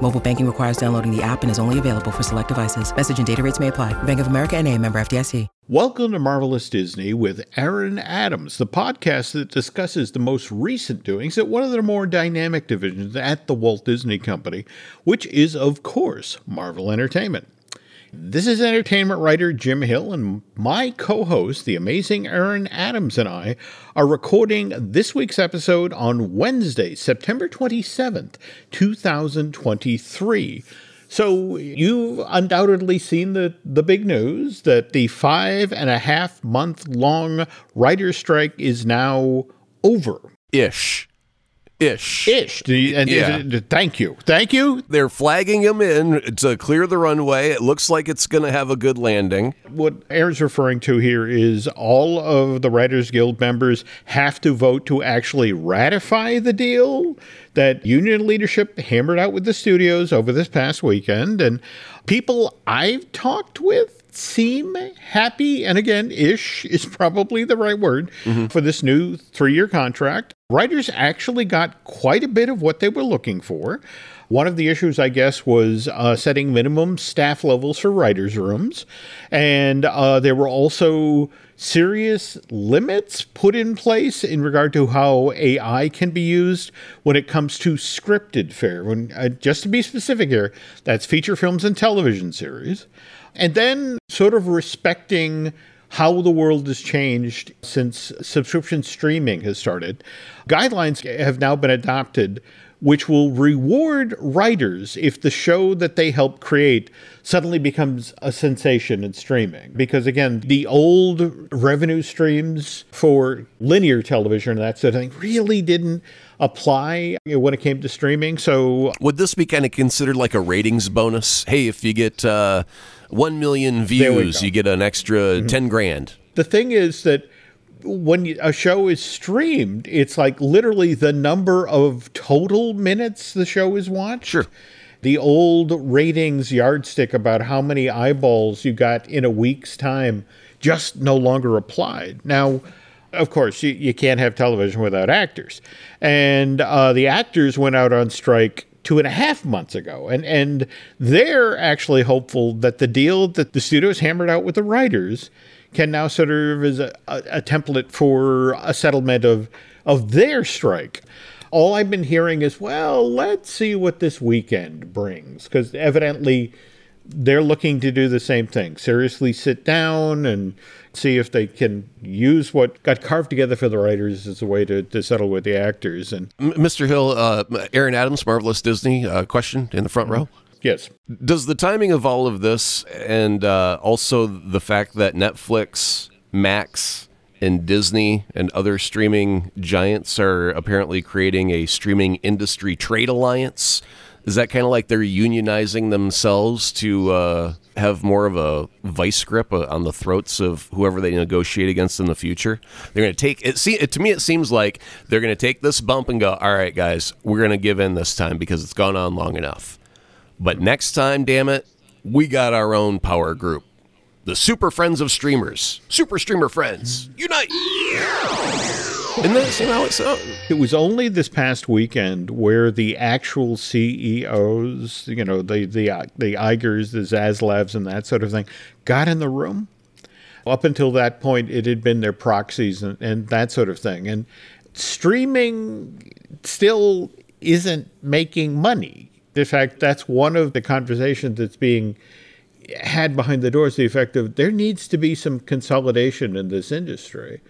Mobile banking requires downloading the app and is only available for select devices. Message and data rates may apply. Bank of America and a member FDIC. Welcome to Marvelous Disney with Aaron Adams, the podcast that discusses the most recent doings at one of the more dynamic divisions at the Walt Disney Company, which is, of course, Marvel Entertainment. This is entertainment writer Jim Hill, and my co host, the amazing Aaron Adams, and I are recording this week's episode on Wednesday, September 27th, 2023. So you've undoubtedly seen the, the big news that the five and a half month long writer's strike is now over. Ish. Ish. Ish. And Yeah. thank you. Thank you. They're flagging him in to clear the runway. It looks like it's going to have a good landing. What Aaron's referring to here is all of the Writers Guild members have to vote to actually ratify the deal that union leadership hammered out with the studios over this past weekend. And people I've talked with seem happy, and again, ish is probably the right word for this new three year contract. Writers actually got quite a bit of what they were looking for. One of the issues, I guess, was uh, setting minimum staff levels for writers' rooms. And uh, there were also serious limits put in place in regard to how AI can be used when it comes to scripted fare. When, uh, just to be specific here, that's feature films and television series. And then sort of respecting how the world has changed since subscription streaming has started. Guidelines have now been adopted which will reward writers if the show that they help create suddenly becomes a sensation in streaming. Because again, the old revenue streams for linear television and that sort of thing really didn't apply when it came to streaming. So Would this be kind of considered like a ratings bonus? Hey, if you get uh, 1 million views. Mm-hmm. you get an extra 10 grand. the thing is that when a show is streamed, it's like literally the number of total minutes the show is watched. Sure. The old ratings yardstick about how many eyeballs you got in a week's time just no longer applied. Now, of course, you, you can't have television without actors. And uh, the actors went out on strike two and a half months ago. And, and they're actually hopeful that the deal that the studios hammered out with the writers can now serve as a, a, a template for a settlement of, of their strike. All I've been hearing is, well, let's see what this weekend brings. Because evidently they're looking to do the same thing seriously sit down and see if they can use what got carved together for the writers as a way to, to settle with the actors. And Mr. Hill, uh, Aaron Adams, Marvelous Disney, uh, question in the front row. yes, Does the timing of all of this and uh, also the fact that Netflix, Max, and Disney and other streaming giants are apparently creating a streaming industry trade alliance, is that kind of like they're unionizing themselves to uh, have more of a vice grip uh, on the throats of whoever they negotiate against in the future? They're going to take it. See, to me, it seems like they're going to take this bump and go, "All right, guys, we're going to give in this time because it's gone on long enough." But next time, damn it, we got our own power group. The Super Friends of Streamers. Super Streamer Friends. Unite! Seem how it was only this past weekend where the actual CEOs, you know, the the uh, the Igers, the Zaslavs, and that sort of thing, got in the room. Up until that point, it had been their proxies and, and that sort of thing. And streaming still isn't making money. In fact, that's one of the conversations that's being had behind the doors the effect of there needs to be some consolidation in this industry.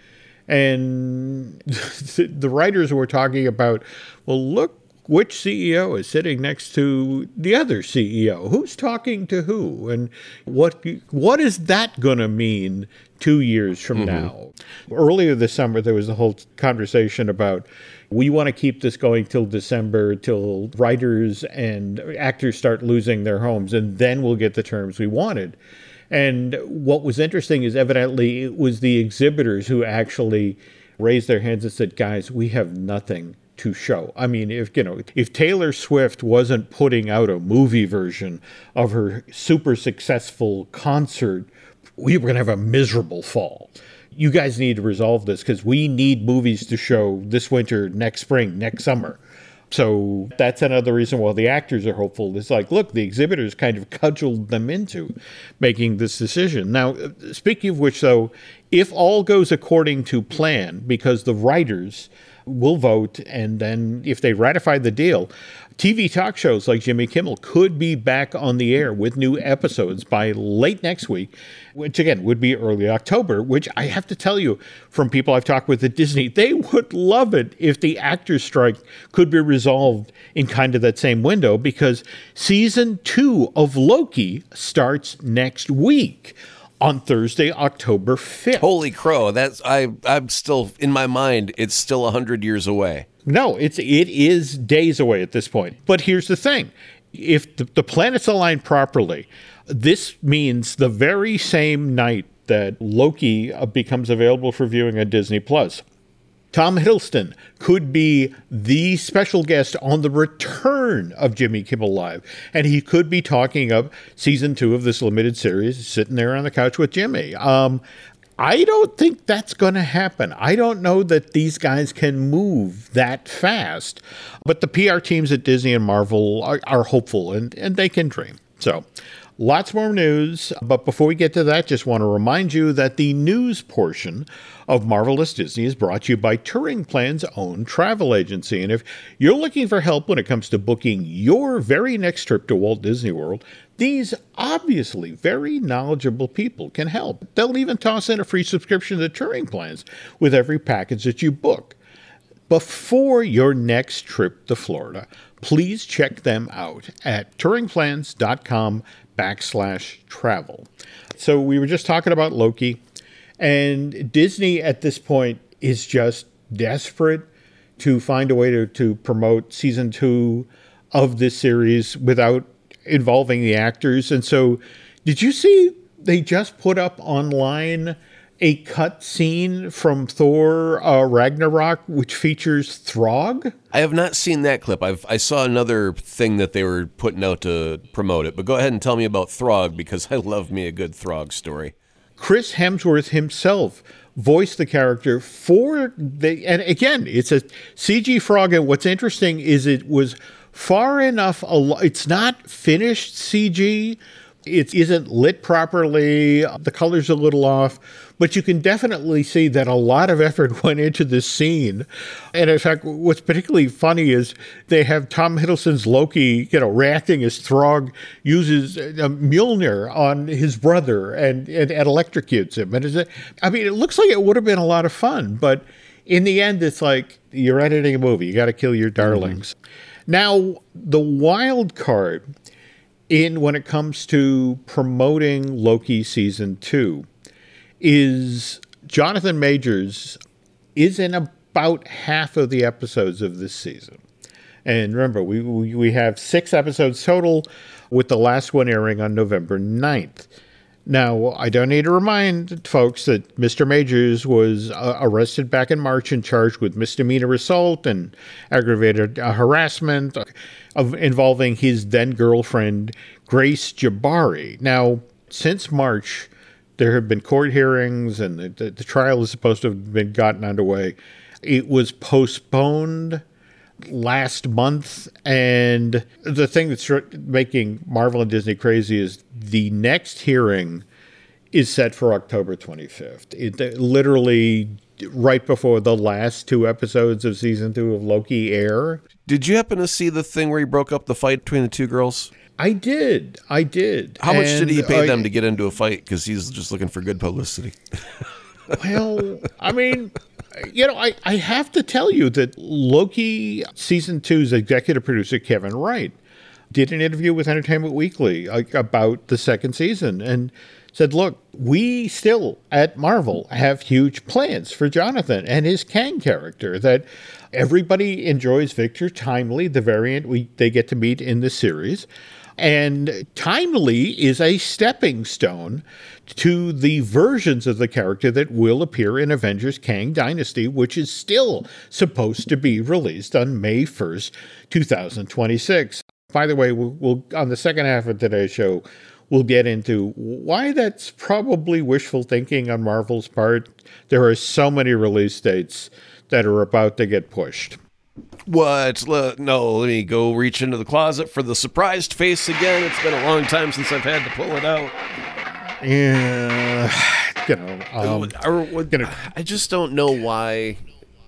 And the writers were talking about, well, look which CEO is sitting next to the other CEO. Who's talking to who? And what what is that going to mean two years from mm-hmm. now? Earlier this summer, there was a whole conversation about we want to keep this going till December, till writers and actors start losing their homes, and then we'll get the terms we wanted. And what was interesting is evidently it was the exhibitors who actually raised their hands and said, guys, we have nothing to show. I mean, if you know, if Taylor Swift wasn't putting out a movie version of her super successful concert, we were going to have a miserable fall. You guys need to resolve this because we need movies to show this winter, next spring, next summer. So that's another reason why the actors are hopeful. It's like, look, the exhibitors kind of cudgeled them into making this decision. Now, speaking of which, though, if all goes according to plan, because the writers will vote, and then if they ratify the deal, TV talk shows like Jimmy Kimmel could be back on the air with new episodes by late next week, which again would be early October. Which I have to tell you from people I've talked with at Disney, they would love it if the actors' strike could be resolved in kind of that same window because season two of Loki starts next week on Thursday, October 5th. Holy crow, that's I I'm still in my mind it's still 100 years away. No, it's it is days away at this point. But here's the thing. If the, the planets align properly, this means the very same night that Loki uh, becomes available for viewing on Disney Plus, Tom Hiddleston could be the special guest on the return of Jimmy Kimmel Live. And he could be talking up season two of this limited series, sitting there on the couch with Jimmy. Um, I don't think that's going to happen. I don't know that these guys can move that fast. But the PR teams at Disney and Marvel are, are hopeful and, and they can dream. So Lots more news, but before we get to that, just want to remind you that the news portion of Marvelous Disney is brought to you by Touring Plan's own travel agency. And if you're looking for help when it comes to booking your very next trip to Walt Disney World, these obviously very knowledgeable people can help. They'll even toss in a free subscription to Touring Plans with every package that you book. Before your next trip to Florida, please check them out at touringplans.com backslash travel. So we were just talking about Loki, and Disney at this point is just desperate to find a way to, to promote season two of this series without involving the actors. And so, did you see they just put up online a cut scene from Thor uh, Ragnarok, which features Throg. I have not seen that clip. I've, I saw another thing that they were putting out to promote it. But go ahead and tell me about Throg because I love me a good Throg story. Chris Hemsworth himself voiced the character for the, and again, it's a CG frog. And what's interesting is it was far enough. It's not finished CG. It isn't lit properly. The color's a little off but you can definitely see that a lot of effort went into this scene. And in fact, what's particularly funny is they have Tom Hiddleston's Loki, you know, reacting as Throg uses uh, Mjolnir on his brother and, and, and electrocutes him. And is it, I mean, it looks like it would have been a lot of fun, but in the end, it's like you're editing a movie. You got to kill your darlings. Mm-hmm. Now, the wild card in when it comes to promoting Loki season two is Jonathan Majors is in about half of the episodes of this season. And remember, we, we, have six episodes total, with the last one airing on November 9th. Now, I don't need to remind folks that Mr. Majors was uh, arrested back in March and charged with misdemeanor assault and aggravated uh, harassment of involving his then girlfriend, Grace Jabbari. Now, since March, there have been court hearings, and the, the, the trial is supposed to have been gotten underway. It was postponed last month, and the thing that's making Marvel and Disney crazy is the next hearing is set for October 25th. It literally right before the last two episodes of season two of Loki air. Did you happen to see the thing where he broke up the fight between the two girls? I did. I did. How and much did he pay uh, them to get into a fight? Because he's just looking for good publicity. well, I mean, you know, I, I have to tell you that Loki season two's executive producer, Kevin Wright, did an interview with Entertainment Weekly like, about the second season and said, look, we still at Marvel have huge plans for Jonathan and his Kang character that everybody enjoys Victor Timely, the variant we they get to meet in the series. And Timely is a stepping stone to the versions of the character that will appear in Avengers Kang Dynasty, which is still supposed to be released on May 1st, 2026. By the way, we'll, we'll on the second half of today's show, we'll get into why that's probably wishful thinking on Marvel's part. There are so many release dates that are about to get pushed. What? No, let me go reach into the closet for the surprised face again. It's been a long time since I've had to pull it out. Yeah, you know, um, know, I just don't know why,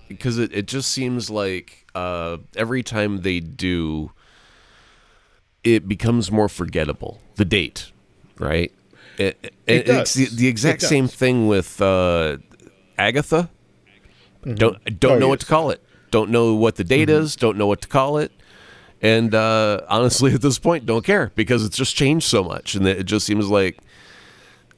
because it, it just seems like uh, every time they do, it becomes more forgettable. The date, right? It, it, it it's the, the exact same thing with uh, Agatha. Mm-hmm. Don't don't oh, know yes. what to call it. Don't know what the date mm-hmm. is. Don't know what to call it. And uh, honestly, at this point, don't care because it's just changed so much, and it just seems like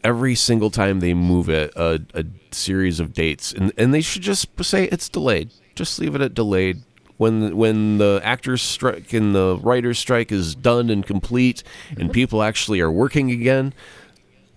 every single time they move it, a, a series of dates, and and they should just say it's delayed. Just leave it at delayed. When when the actors strike and the writers strike is done and complete, and mm-hmm. people actually are working again,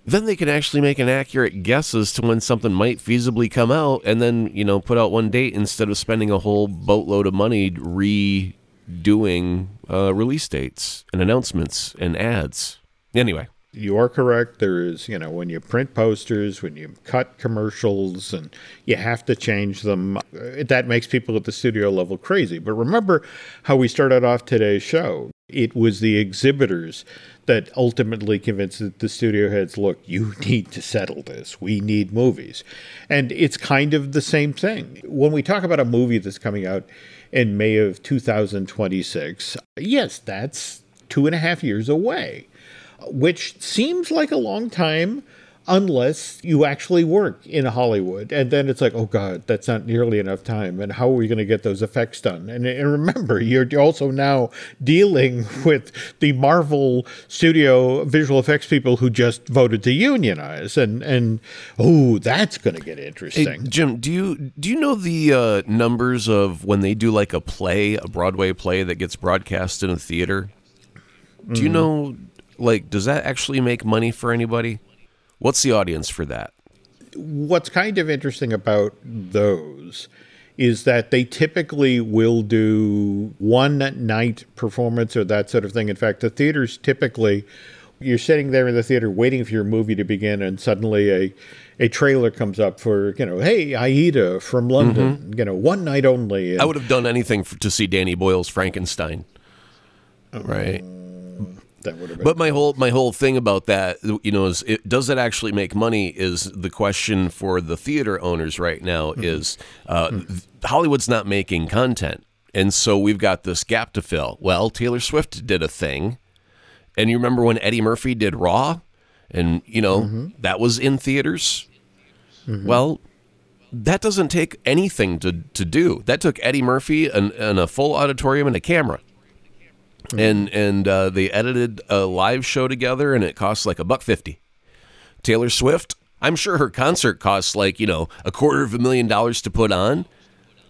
then they can actually make an accurate guess as to when something might feasibly come out, and then you know put out one date instead of spending a whole boatload of money redoing uh, release dates and announcements and ads. Anyway, you are correct. There is, you know, when you print posters, when you cut commercials, and you have to change them, uh, that makes people at the studio level crazy. But remember how we started off today's show. It was the exhibitors that ultimately convinced the studio heads look, you need to settle this. We need movies. And it's kind of the same thing. When we talk about a movie that's coming out in May of 2026, yes, that's two and a half years away which seems like a long time unless you actually work in Hollywood. And then it's like, oh God, that's not nearly enough time. And how are we going to get those effects done? And, and, remember, you're also now dealing with the Marvel studio visual effects people who just voted to unionize. And, and oh, that's going to get interesting. Hey, Jim, do you, do you know the uh, numbers of when they do like a play, a Broadway play that gets broadcast in a theater? Do you mm. know like does that actually make money for anybody? What's the audience for that? What's kind of interesting about those is that they typically will do one night performance or that sort of thing. In fact, the theaters typically you're sitting there in the theater waiting for your movie to begin and suddenly a a trailer comes up for you know hey aida from london mm-hmm. you know one night only and, i would have done anything for, to see danny boyle's frankenstein right that would have But my whole my whole thing about that, you know, is it, does it actually make money? Is the question for the theater owners right now? Mm-hmm. Is uh, mm-hmm. Hollywood's not making content, and so we've got this gap to fill. Well, Taylor Swift did a thing, and you remember when Eddie Murphy did Raw, and you know mm-hmm. that was in theaters. Mm-hmm. Well, that doesn't take anything to, to do. That took Eddie Murphy and, and a full auditorium and a camera. Mm-hmm. And and uh, they edited a live show together, and it costs like a buck fifty. Taylor Swift, I'm sure her concert costs like you know a quarter of a million dollars to put on.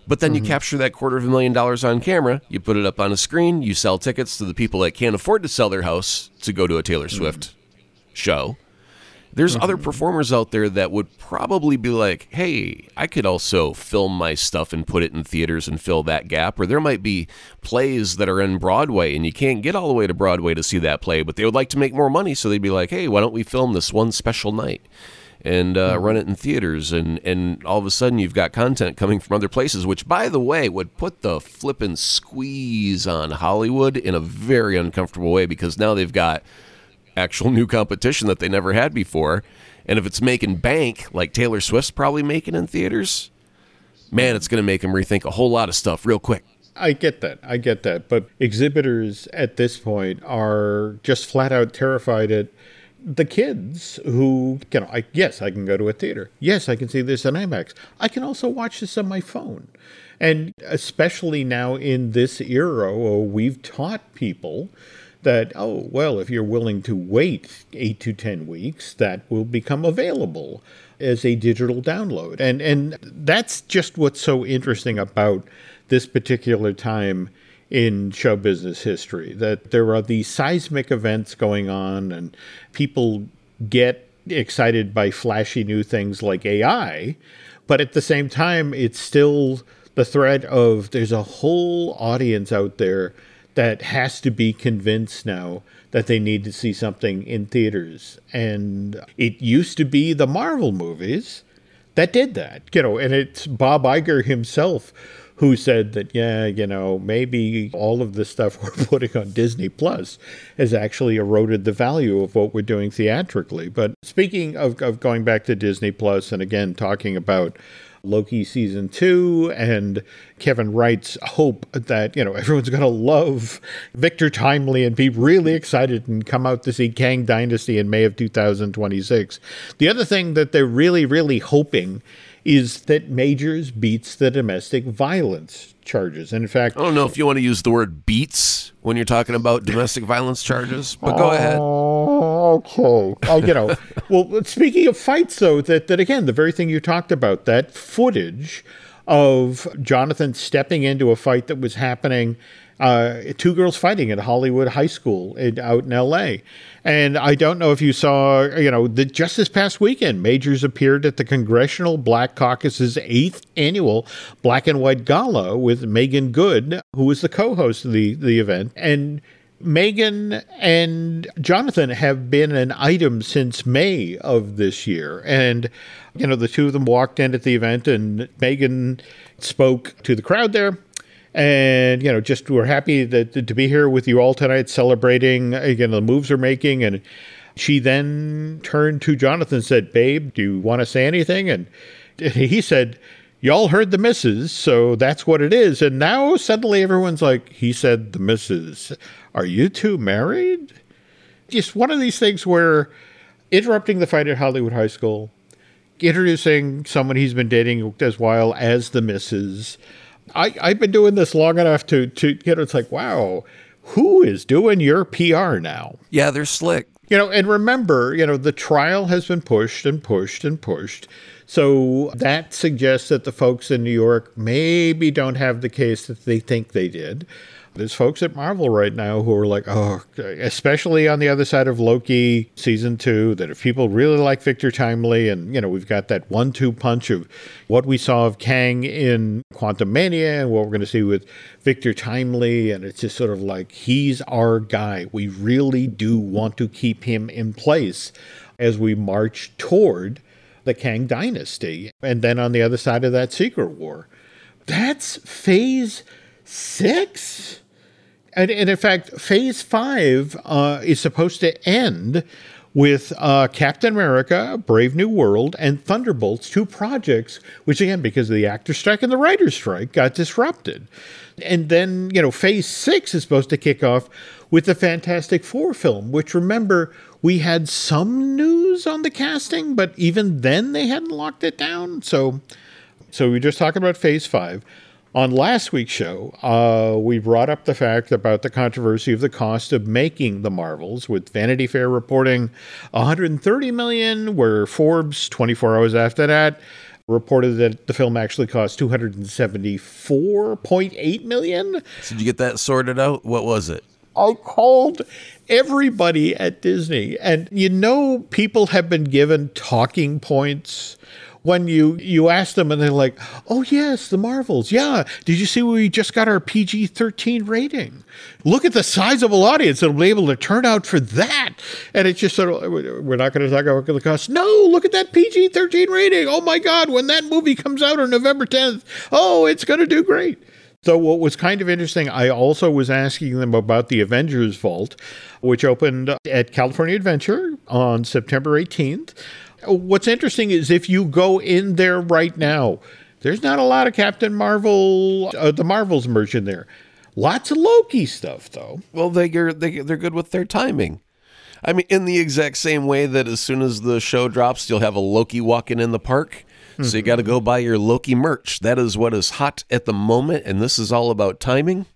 But then mm-hmm. you capture that quarter of a million dollars on camera, you put it up on a screen, you sell tickets to the people that can't afford to sell their house to go to a Taylor Swift mm-hmm. show. There's mm-hmm. other performers out there that would probably be like, hey, I could also film my stuff and put it in theaters and fill that gap. Or there might be plays that are in Broadway and you can't get all the way to Broadway to see that play, but they would like to make more money. So they'd be like, hey, why don't we film this one special night? and uh, mm-hmm. run it in theaters, and and all of a sudden you've got content coming from other places, which by the way would put the flippin' squeeze on Hollywood in a very uncomfortable way because now they've got actual new competition that they never had before. And if it's making bank like Taylor Swift's probably making in theaters, man, it's going to make them rethink a whole lot of stuff real quick. I get that. I get that. But exhibitors at this point are just flat out terrified at the kids who, you know, I, yes, I can go to a theater. Yes, I can see this on IMAX. I can also watch this on my phone. And especially now in this era, we've taught people that, oh, well, if you're willing to wait eight to 10 weeks, that will become available as a digital download. And, and that's just what's so interesting about this particular time in show business history that there are these seismic events going on and people get excited by flashy new things like AI, but at the same time, it's still the threat of there's a whole audience out there that has to be convinced now that they need to see something in theaters. And it used to be the Marvel movies that did that, you know, and it's Bob Iger himself who said that, yeah, you know, maybe all of the stuff we're putting on Disney Plus has actually eroded the value of what we're doing theatrically. But speaking of, of going back to Disney Plus and again talking about Loki season two and Kevin Wright's hope that, you know, everyone's going to love Victor Timely and be really excited and come out to see Kang Dynasty in May of 2026. The other thing that they're really, really hoping is that Majors beats the domestic violence charges. And in fact, I don't know if you want to use the word beats when you're talking about domestic violence charges, but go ahead. Oh, okay. Uh, you know, well, speaking of fights, though, that, that again, the very thing you talked about, that footage of Jonathan stepping into a fight that was happening uh, two girls fighting at Hollywood High School in, out in L.A. And I don't know if you saw, you know, the, just this past weekend, Majors appeared at the Congressional Black Caucus's eighth annual Black and White Gala with Meagan Good, who was the co-host of the the event, and. Meagan and Jonathan have been an item since May of this year. And, you know, the two of them walked in at the event, and Meagan spoke to the crowd there and you know just we're happy that, to be here with you all tonight celebrating again the moves we're making. And she then turned to jonathan and said babe do you want to say anything? And he said y'all heard the misses so that's what it is. And now suddenly everyone's like he said the misses. Are you two married? Just one of these things where interrupting the fight at hollywood high school introducing someone he's been dating as while as the misses I, I've been doing this long enough to, to, you know, it's like, wow, who is doing your PR now? Yeah, they're slick. You know, and remember, you know, the trial has been pushed and pushed and pushed. So that suggests that the folks in New York maybe don't have the case that they think they did. There's folks at Marvel right now who are like, oh, especially on the other side of Loki season two, that if people really like Victor Timely, and, you know, we've got that one two punch of what we saw of Kang in Quantumania and what we're going to see with Victor Timely, and it's just sort of like, he's our guy. We really do want to keep him in place as we march toward the Kang Dynasty. And then on the other side of that, Secret War. That's phase six? And, and in fact, Phase Five uh, is supposed to end with uh, Captain America, Brave New World, and Thunderbolts, two projects, which again, because of the actor strike and the writer's strike, got disrupted. And then, you know, Phase Six is supposed to kick off with the Fantastic Four film, which remember, we had some news on the casting, but even then they hadn't locked it down. So, so we are just talking about Phase Five. On last week's show, uh, we brought up the fact about the controversy of the cost of making the Marvels, with Vanity Fair reporting 130 million, where Forbes, 24 hours after that, reported that the film actually cost 274.8 million. Did you get that sorted out? What was it? I called everybody at Disney, and you know, people have been given talking points when you you ask them and they're like, "Oh yes, the Marvels. Yeah, did you see we just got our PG-13 rating? Look at the sizable audience that'll be able to turn out for that." And it's just sort of we're not going to talk about the cost. No, look at that PG-13 rating. Oh my God, when that movie comes out on November 10th, oh, it's going to do great. So what was kind of interesting, I also was asking them about the Avengers Vault, which opened at California Adventure on September 18th what's interesting is if you go in there right now, there's not a lot of Captain Marvel, uh, the Marvels merch in there. Lots of Loki stuff, though. Well, they are they, they're good with their timing. I mean, in the exact same way that as soon as the show drops, you'll have a Loki walking in the park. Mm-hmm. So you got to go buy your Loki merch. That is what is hot at the moment, and this is all about timing.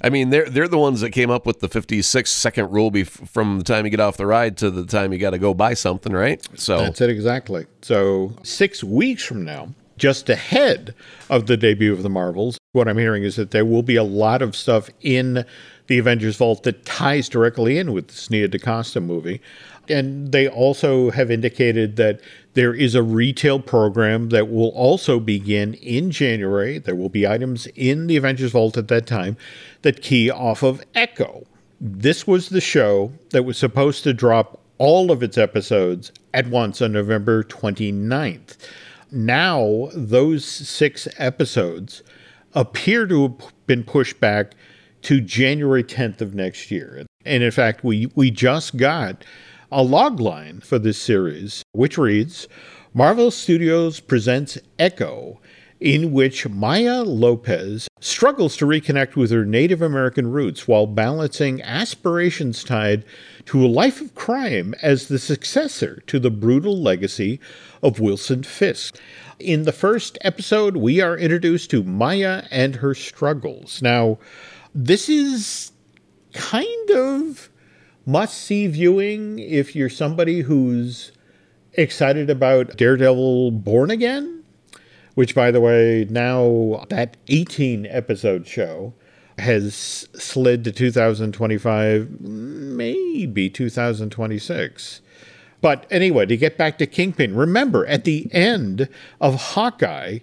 I mean, they're they're the ones that came up with the 56 second rule bef- from the time you get off the ride to the time you got to go buy something, right? So that's it exactly. So six weeks from now, just ahead of the debut of the Marvels, What I'm hearing is that there will be a lot of stuff in the Avengers Vault that ties directly in with the Nia DaCosta movie. And they also have indicated that there is a retail program that will also begin in January. There will be items in the Avengers Vault at that time that key off of Echo. This was the show that was supposed to drop all of its episodes at once on November 29th. Now, those six episodes appear to have been pushed back to January 10th of next year. And in fact, we, we just got a log line for this series, which reads Marvel Studios presents Echo, in which Maya Lopez struggles to reconnect with her Native American roots while balancing aspirations tied to a life of crime as the successor to the brutal legacy of Wilson Fisk. In the first episode, we are introduced to Maya and her struggles. Now, this is kind of must see viewing if you're somebody who's excited about Daredevil Born Again, which, by the way, now that 18 episode show has slid to 2025, maybe 2026. But anyway, to get back to Kingpin, remember at the end of Hawkeye,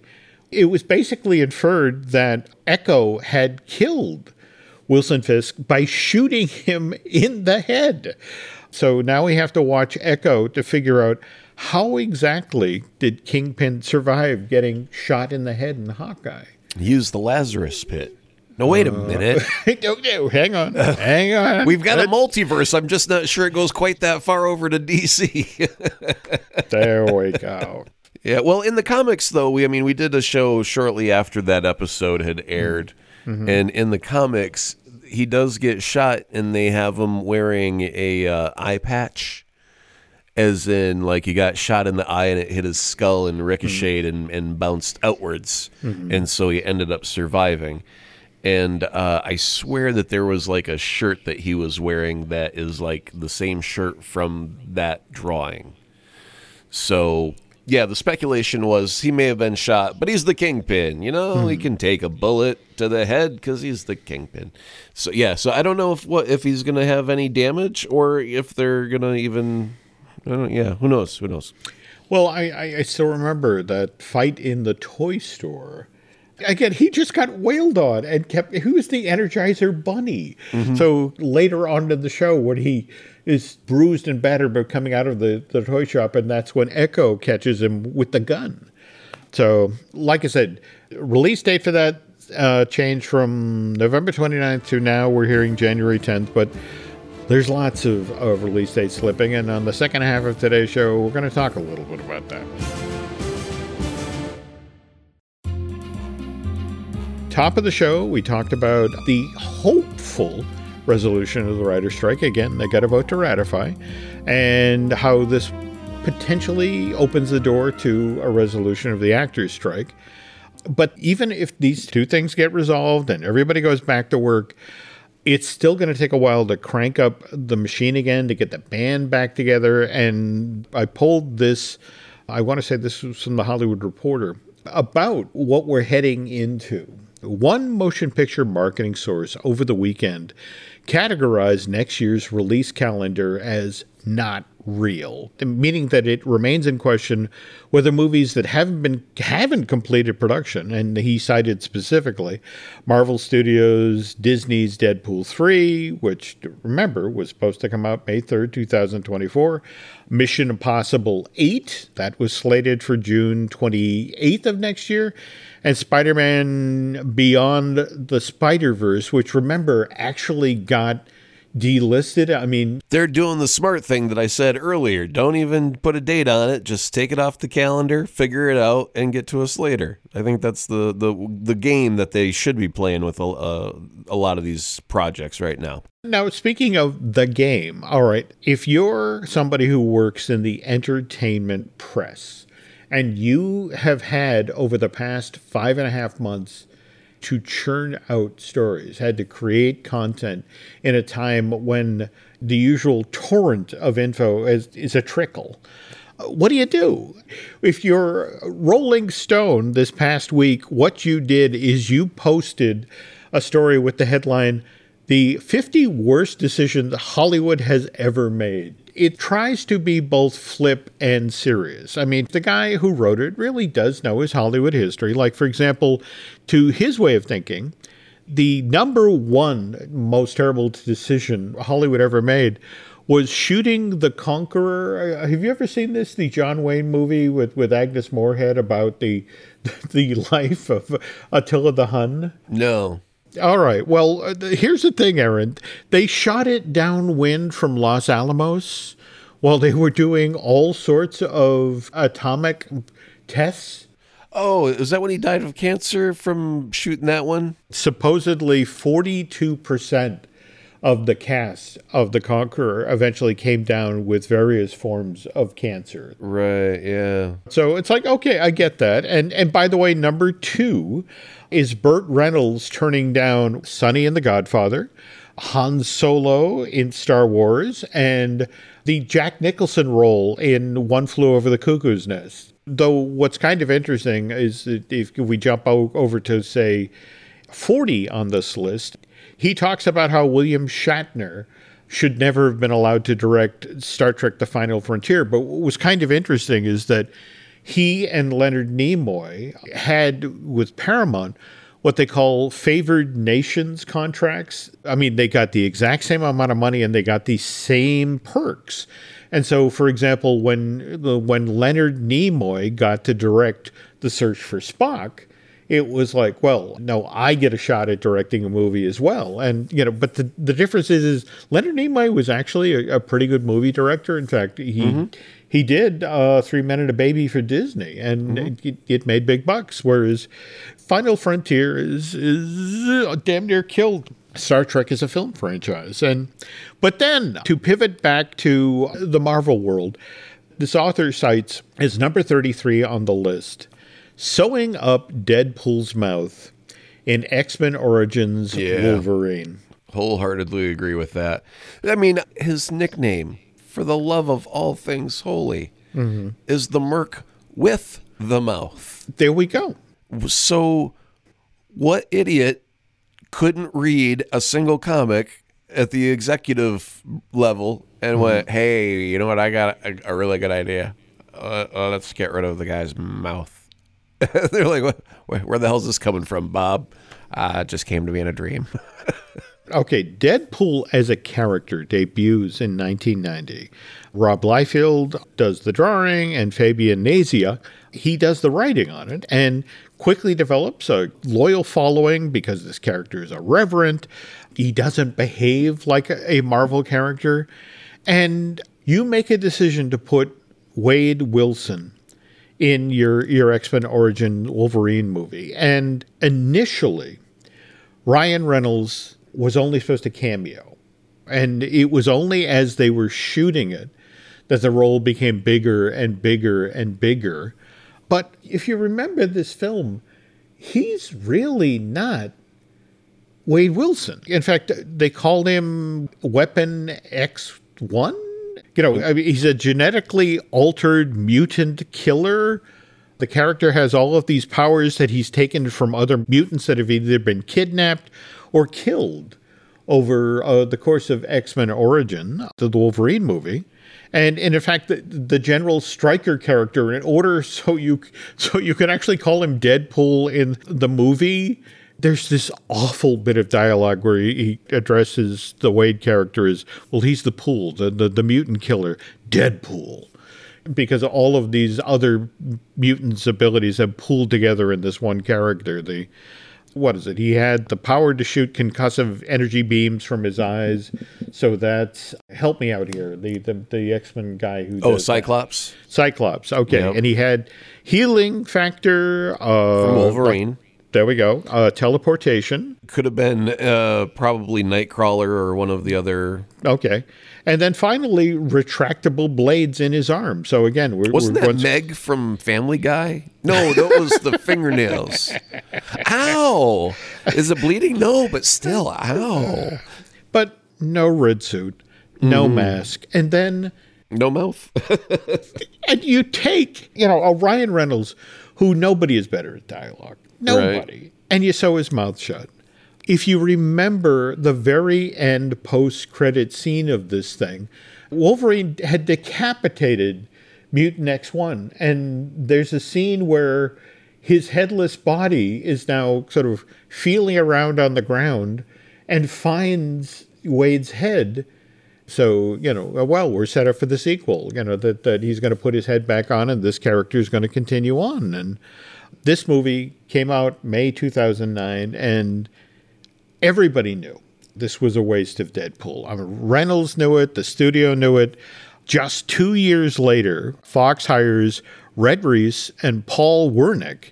it was basically inferred that Echo had killed Wilson Fisk by shooting him in the head. So now we have to watch Echo to figure out how exactly did Kingpin survive getting shot in the head in Hawkeye? Use the Lazarus pit. No, wait a uh, minute. hang on. Hang on. We've got a multiverse. I'm just not sure it goes quite that far over to DC. there we go. Yeah, well, in the comics, though, we I mean, we did a show shortly after that episode had aired, mm-hmm. and in the comics, he does get shot, and they have him wearing a uh, eye patch, as in like he got shot in the eye and it hit his skull and ricocheted mm-hmm. and, and bounced outwards, mm-hmm. and so he ended up surviving and uh, I swear that there was like a shirt that he was wearing that is like the same shirt from that drawing. So yeah, the speculation was he may have been shot, but he's the kingpin. You know, mm-hmm. he can take a bullet to the head because he's the kingpin. So yeah, so I don't know if what if he's gonna have any damage or if they're gonna even. I don't. Yeah, who knows? Who knows? Well, I, I, I still remember that fight in the toy store again, he just got wailed on and kept. Who's the Energizer Bunny? Mm-hmm. So later on in the show, when he is bruised and battered, but coming out of the, the toy shop, and that's when Echo catches him with the gun. So, like I said, release date for that uh, changed from November 29th to now we're hearing January 10th, but there's lots of, of release dates slipping. And on the second half of today's show, we're going to talk a little bit about that. Top of the show, we talked about the hopeful resolution of the writer's strike. Again, they got a vote to ratify, and how this potentially opens the door to a resolution of the actors' strike. But even if these two things get resolved and everybody goes back to work, it's still going to take a while to crank up the machine again to get the band back together. And I pulled this, I want to say this was from the Hollywood Reporter, about what we're heading into. One motion picture marketing source over the weekend categorized next year's release calendar as not real, meaning that it remains in question whether movies that haven't been haven't completed production, and he cited specifically Marvel Studios, Disney's Deadpool 3, which remember was supposed to come out May 3rd, 2024, Mission Impossible 8, that was slated for June 28th of next year, and Spider Man Beyond the Spider Verse, which remember actually got delisted. I mean, they're doing the smart thing that I said earlier. Don't even put a date on it. Just take it off the calendar, figure it out, and get to us later. I think that's the the the game that they should be playing with a, uh, a lot of these projects right now. Now, speaking of the game, all right, if you're somebody who works in the entertainment press and you have had over the past five and a half months to churn out stories, had to create content in a time when the usual torrent of info is, is a trickle. what do you do? If you're Rolling Stone this past week, what you did is you posted a story with the headline, The 50 Worst Decisions Hollywood Has Ever Made. It tries to be both flip and serious. I mean, the guy who wrote it really does know his Hollywood history. Like, for example, to his way of thinking, the number one most terrible decision Hollywood ever made was shooting The Conqueror. Uh, have you ever seen this? The John Wayne movie with, with Agnes Moorehead about the the life of Attila the Hun? No. All right. Well, uh, here's the thing, Aaron. They shot it downwind from Los Alamos while they were doing all sorts of atomic tests. Oh, is that when he died of cancer from shooting that one? Supposedly 42% of the cast of The Conqueror eventually came down with various forms of cancer. Right, yeah. So it's like, okay, I get that. And and by the way, number 2 is Burt Reynolds turning down Sonny and the Godfather, Han Solo in Star Wars, and the Jack Nicholson role in One Flew Over the Cuckoo's Nest. Though what's kind of interesting is that if we jump over to say 40 on this list, he talks about how William Shatner should never have been allowed to direct Star Trek The Final Frontier. But what was kind of interesting is that he and Leonard Nimoy had with Paramount what they call favored nations contracts. I mean, they got the exact same amount of money and they got the same perks. And so, for example, when when Leonard Nimoy got to direct The Search for Spock, it was like, well, no, I get a shot at directing a movie as well. And, you know, but the, the difference is, is Leonard Nimoy was actually a, a pretty good movie director. In fact, he mm-hmm. he did uh, Three Men and a Baby for Disney, and mm-hmm. it, it, made big bucks. Whereas Final Frontier is, is damn near killed Star Trek as a film franchise. And but then to pivot back to the Marvel world, this author cites as number 33 on the list sewing up Deadpool's mouth in X Men Origins yeah. Wolverine. Wholeheartedly agree with that. I mean, his nickname, for the love of all things holy, mm-hmm. is the Merc with the mouth. There we go. So, what idiot couldn't read a single comic at the executive level and mm-hmm. went, "Hey, you know what? I got a, a really good idea. Uh, uh, let's get rid of the guy's mouth." They're like, where, where, the hell's this coming from, Bob? Uh, just came to me in a dream. okay, Deadpool as a character debuts in 1990. Rob Liefeld does the drawing, and Fabian Nicieza, he does the writing on it, and quickly develops a loyal following because this character is irreverent. He doesn't behave like a Marvel character. And you make a decision to put Wade Wilson in your your X Men Origin Wolverine movie. And initially, Ryan Reynolds was only supposed to cameo, and it was only as they were shooting it that the role became bigger and bigger and bigger. But if you remember this film, he's really not Wade Wilson. In fact, they called him Weapon X1 you know, I mean, he's a genetically altered mutant killer. The character has all of these powers that he's taken from other mutants that have either been kidnapped or killed over uh, the course of X Men Origin, the Wolverine movie. And, and in fact, the, the General Stryker character, in order so you so you can actually call him Deadpool in the movie, there's this awful bit of dialogue where he, addresses the Wade character as, well, he's the pool, the, the, the mutant killer, Deadpool. Because all of these other mutants' abilities have pooled together in this one character. The what is it? He had the power to shoot concussive energy beams from his eyes. So that's help me out here. The the, the X Men guy who oh Cyclops. That. Cyclops. Okay, yep. and he had healing factor uh, from Wolverine. There we go. Uh, teleportation. Could have been uh, probably Nightcrawler or one of the other. Okay. And then finally, retractable blades in his arm. So again, we're, wasn't we're that Meg from Family Guy? No, that was the fingernails. Ow! Is it bleeding? No, but still, ow. But no red suit, no mm. mask, and then No mouth. and you take, you know, a Ryan Reynolds who nobody is better at dialogue. Nobody. Right. And you sew his mouth shut. If you remember the very end post credit scene of this thing, Wolverine had decapitated Mutant X1. And there's a scene where his headless body is now sort of feeling around on the ground and finds Wade's head. So, you know, uh, well, we're set up for the sequel, you know, that, that he's going to put his head back on and this character is going to continue on. And this movie came out May 2009, and everybody knew this was a waste of Deadpool. I mean, Reynolds knew it, the studio knew it. Just two years later, Fox hires Rhett Reese and Paul Wernick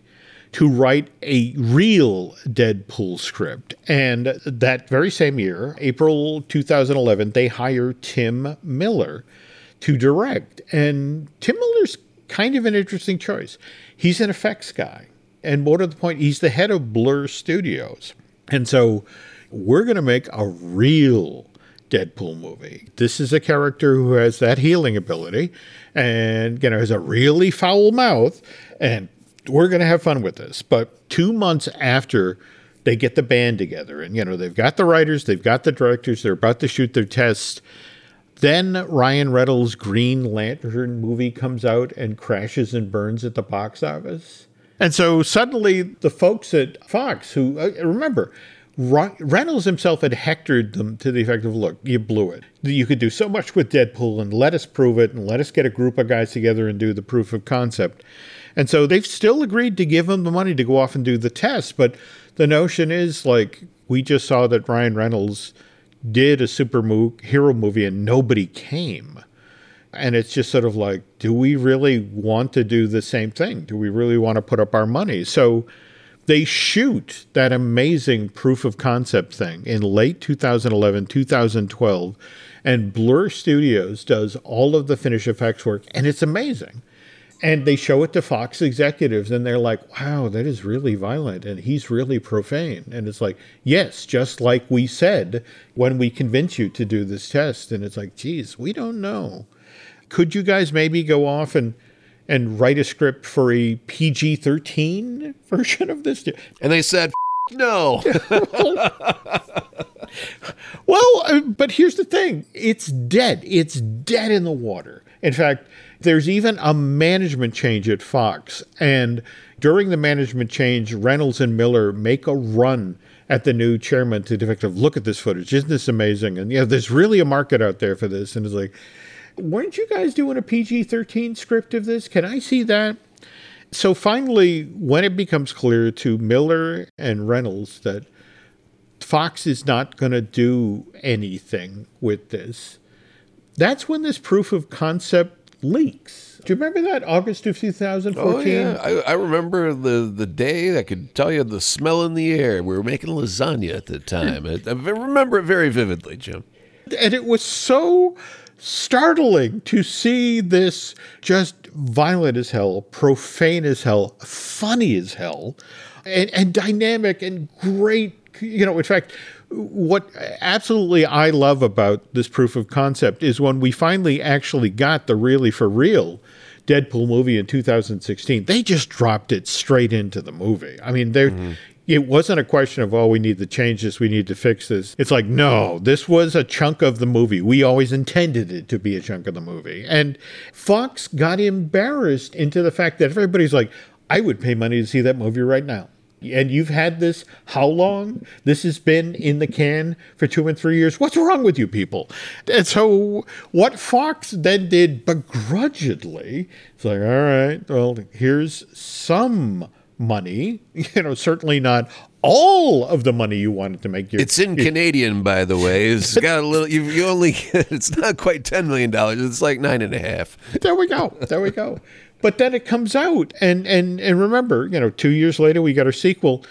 to write a real Deadpool script. And that very same year, April 2011, they hire Tim Miller to direct. And Tim kind of an interesting choice. He's an effects guy. And more to the point, he's the head of Blur Studios. And so we're going to make a real Deadpool movie. This is a character who has that healing ability and you know has a really foul mouth and we're going to have fun with this. But 2 months after they get the band together and you know they've got the writers, they've got the directors, they're about to shoot their test. Then Ryan Reynolds' Green Lantern movie comes out and crashes and burns at the box office. And so suddenly the folks at Fox, who uh, remember, Reynolds himself had hectored them to the effect of, look, you blew it. You could do so much with Deadpool and let us prove it and let us get a group of guys together and do the proof of concept. And so they've still agreed to give him the money to go off and do the test. But the notion is like, we just saw that Ryan Reynolds did a superhero movie and nobody came. And it's just sort of like, do we really want to do the same thing? Do we really want to put up our money? So they shoot that amazing proof of concept thing in late 2011, 2012, and Blur Studios does all of the finish effects work, and it's amazing. And they show it to Fox executives, and they're like, wow, that is really violent, and he's really profane. And it's like, yes, just like we said when we convince you to do this test. And it's like, geez, we don't know. Could you guys maybe go off and and write a script for a PG 13 version of this. And they said, no. well, uh, but here's the thing it's dead. It's dead in the water. In fact, there's even a management change at Fox. And during the management change, Reynolds and Miller make a run at the new chairman to the look at this footage. Isn't this amazing? And, yeah, there's really a market out there for this. And it's like, weren't you guys doing a PG 13 script of this? Can I see that? So finally, when it becomes clear to Miller and Reynolds that Fox is not going to do anything with this, that's when this proof of concept leaks. Do you remember that August of 2014? Oh, yeah. I, I, remember the, the day I could tell you the smell in the air. We were making lasagna at the time. Hmm. I, I remember it very vividly, Jim. And it was so startling to see this just violent as hell, profane as hell, funny as hell, and, and dynamic and great. You know, in fact, what absolutely I love about this proof of concept is when we finally actually got the really for real Deadpool movie in 2016, they just dropped it straight into the movie. I mean, there mm-hmm it wasn't a question of, oh, we need to change this, we need to fix this. It's like, no, this was a chunk of the movie. We always intended it to be a chunk of the movie. And Fox got embarrassed into the fact that everybody's like, I would pay money to see that movie right now. And you've had this how long? This has been in the can for two and three years. What's wrong with you people? And so, what Fox then did begrudgingly, it's like, all right, well, here's some money. You know, certainly not all of the money you wanted to make. Your, it's in your, Canadian, by the way. It's got a little. You, you only. It's not quite ten million dollars. It's like nine and a half. There we go. There we go. But then it comes out, and and and remember, you know, two years later we got our sequel.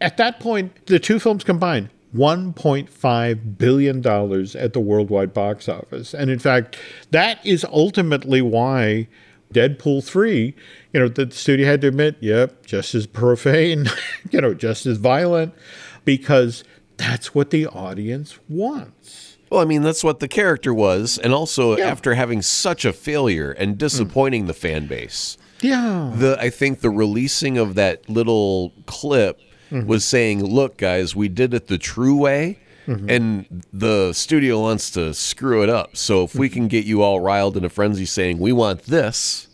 At that point, the two films combined. $1.5 billion at the worldwide box office. And in fact, that is ultimately why Deadpool 3, you know, the studio had to admit, yep, just as profane, you know, just as violent, because that's what the audience wants. Well, I mean, that's what the character was. And also, after having such a failure and hmm. disappointing the fan base, Yeah. the I think the releasing of that little clip mm-hmm. was saying, "Look, guys, we did it the true way." Mm-hmm. And the studio wants to screw it up. So if we mm-hmm. can get you all riled in a frenzy saying, we want this,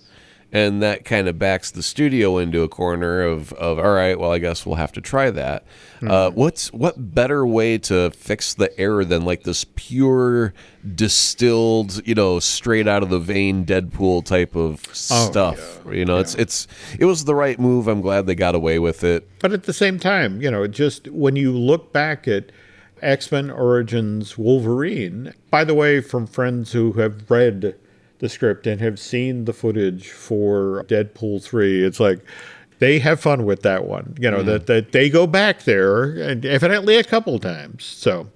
and that kind of backs the studio into a corner of, of all right well i guess we'll have to try that. Uh, what's what better way to fix the error than like this pure distilled you know straight out of the vein deadpool type of stuff? you know it's it's it was the right move. I'm glad they got away with it. But at the same time, you know, just when you look back at X Men Origins Wolverine, by the way, from friends who have read the script and have seen the footage for Deadpool 3, it's like they have fun with that one. You know, that, that they go back there and evidently a couple times. So,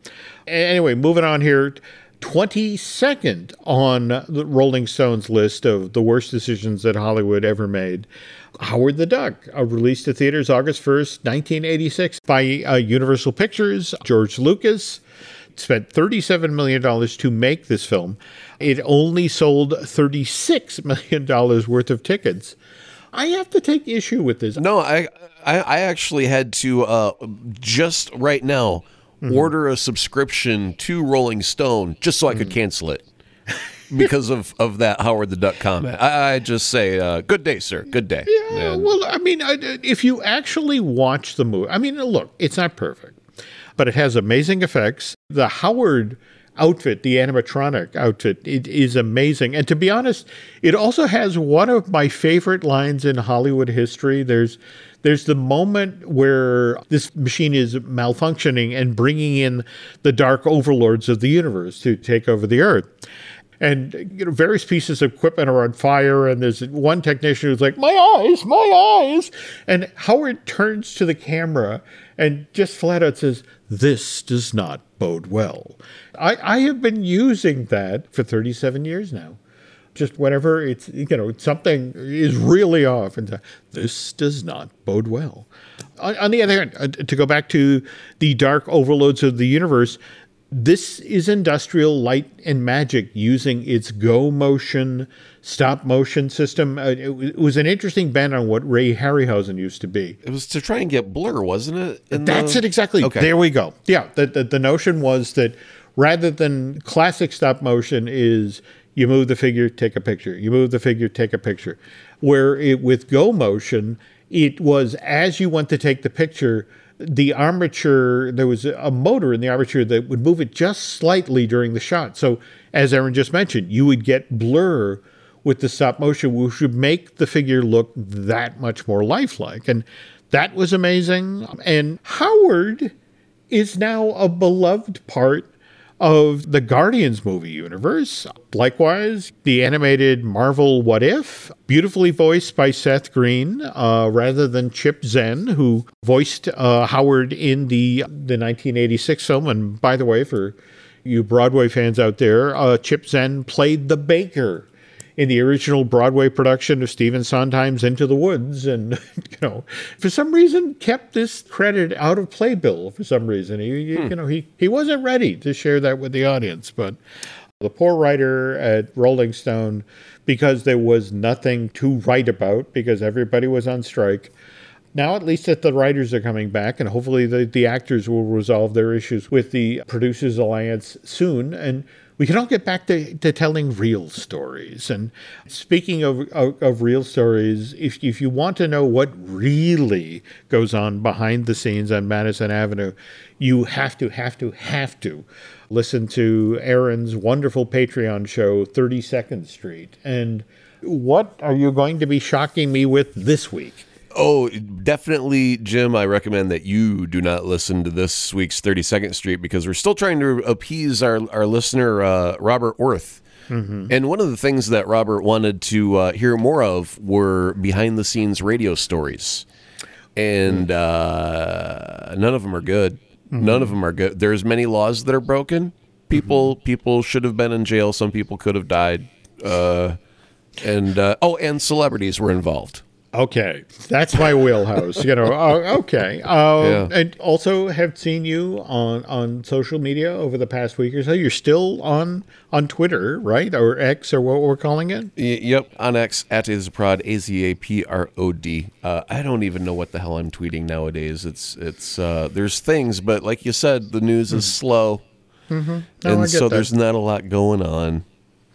anyway, moving on here. 22nd on the Rolling Stones list of the worst decisions that Hollywood ever made. Howard the Duck, uh, released to theaters August 1st, 1986, by uh, Universal Pictures. George Lucas spent $37 million to make this film. It only sold $36 million worth of tickets. I have to take issue with this. no i i, I actually had to uh, just right now order a subscription to rolling stone just so i could cancel it because of of that howard the duck comment i, I just say uh, good day sir good day Yeah, And- well, I mean, I- if you actually watch the movie, I mean, look, it's not perfect, but it has amazing effects. The Howard outfit, the animatronic outfit, it is amazing. And to be honest, it also has one of my favorite lines in Hollywood history. There's there's the moment where this machine is malfunctioning and bringing in the dark overlords of the universe to take over the earth and you know various pieces of equipment are on fire and there's one technician who's like my eyes my eyes and howard turns to the camera and just flat out says this does not bode well. I, I have been using that for 37 years now. Just whenever it's you know something is really off and this does not bode well. On, on the other hand uh, to go back to the dark overloads of the universe this is industrial light and magic using its go motion stop motion system uh, it, it was an interesting bend on what ray harryhausen used to be it was to try and get blur wasn't it in that's the- it exactly. Okay. There we go. Yeah, the, the the notion was that rather than classic stop motion is you move the figure, take a picture. You move the figure, take a picture. Where it with go motion, it was as you went to take the picture, the armature there was a motor in the armature that would move it just slightly during the shot. So as Aaron just mentioned, you would get blur with the stop motion, which would make the figure look that much more lifelike. And that was amazing. And Howard is now a beloved part of the Guardians movie universe. Likewise, the animated Marvel What If, beautifully voiced by Seth Green, uh, rather than Chip Zien, who voiced uh, Howard in the the 1986 film. And by the way, for you Broadway fans out there, uh, Chip Zien played the baker in the original Broadway production of Stephen Sondheim's Into the Woods, and you know, for some reason, kept this credit out of Playbill. For some reason, he, hmm. you know, he he wasn't ready to share that with the audience. But the poor writer at Rolling Stone, because there was nothing to write about, because everybody was on strike. Now, at least that the writers are coming back, and hopefully the, the actors will resolve their issues with the Producers Alliance soon, and we can all get back to, to telling real stories. And speaking of, of, of real stories, if, if you want to know what really goes on behind the scenes on Madison Avenue, you have to, have to, have to listen to Aaron's wonderful Patreon show, 32nd Street. And what are you going to be shocking me with this week? Oh, definitely, Jim. I recommend that you do not listen to this week's 32nd Street because we're still trying to appease our, our listener, uh, Robert Orth. And one of the things that Robert wanted to uh, hear more of were behind the scenes radio stories. And uh, none of them are good. None of them are good. There's many laws that are broken. People people should have been in jail. Some people could have died. Uh, and uh, oh, and celebrities were involved. Okay, that's my wheelhouse. You know, uh, okay. Uh, Yeah. And also have seen you on on social media over the past week or so. You're still on on Twitter, right, or X, or what we're calling it. Y- yep, on X at Azaprod, A Z A P R O D. Uh, I don't even know what the hell I'm tweeting nowadays. It's it's uh, there's things, but like you said, the news is slow, No, I and so that. there's not a lot going on.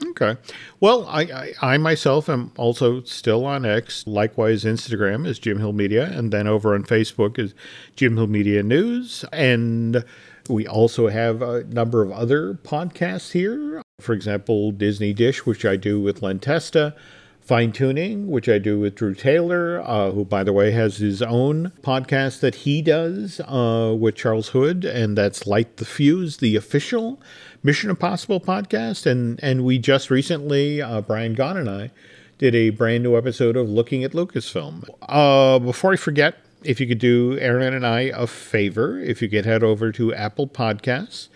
Okay. Well, I, I, I myself am also still on X. Likewise, Instagram is Jim Hill Media. And then over on Facebook is Jim Hill Media News. And we also have a number of other podcasts here. For example, Disney Dish, which I do with Len Testa. Fine Tuning, which I do with Drew Taylor, uh, who, by the way, has his own podcast that he does uh, with Charles Hood, and that's Light the Fuse, the official Mission Impossible podcast. And and we just recently, uh, Brian Gahn and I, did a brand new episode of Looking at Lucasfilm. Uh, before I forget, if you could do Aaron and I a favor, if you could head over to Apple Podcasts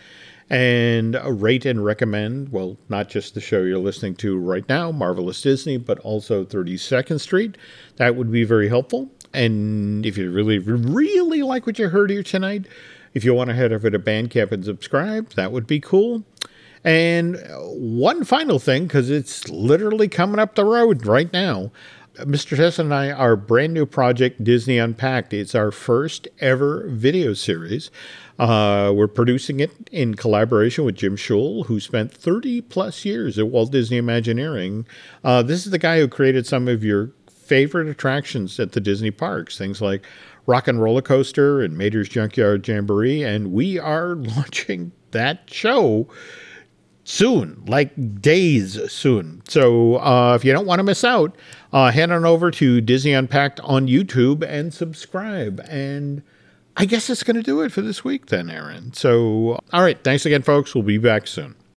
and rate and recommend, well, not just the show you're listening to right now, Marvelous Disney, but also 32nd Street. That would be very helpful. And if you really, really like what you heard here tonight, if you want to head over to Bandcamp and subscribe, that would be cool. And one final thing, because it's literally coming up the road right now. Mr. Tess and I, our brand new project, Disney Unpacked. It's our first ever video series. Uh, we're producing it in collaboration with Jim Shull, who spent 30 plus years at Walt Disney Imagineering. Uh, this is the guy who created some of your favorite attractions at the Disney parks, things like Rock and Roller Coaster and Mater's Junkyard Jamboree. And we are launching that show soon, like days soon. So uh, if you don't want to miss out, uh, head on over to Disney Unpacked on YouTube and subscribe. And I guess that's going to do it for this week, then, Aaron. So, all right. Thanks again, folks. We'll be back soon.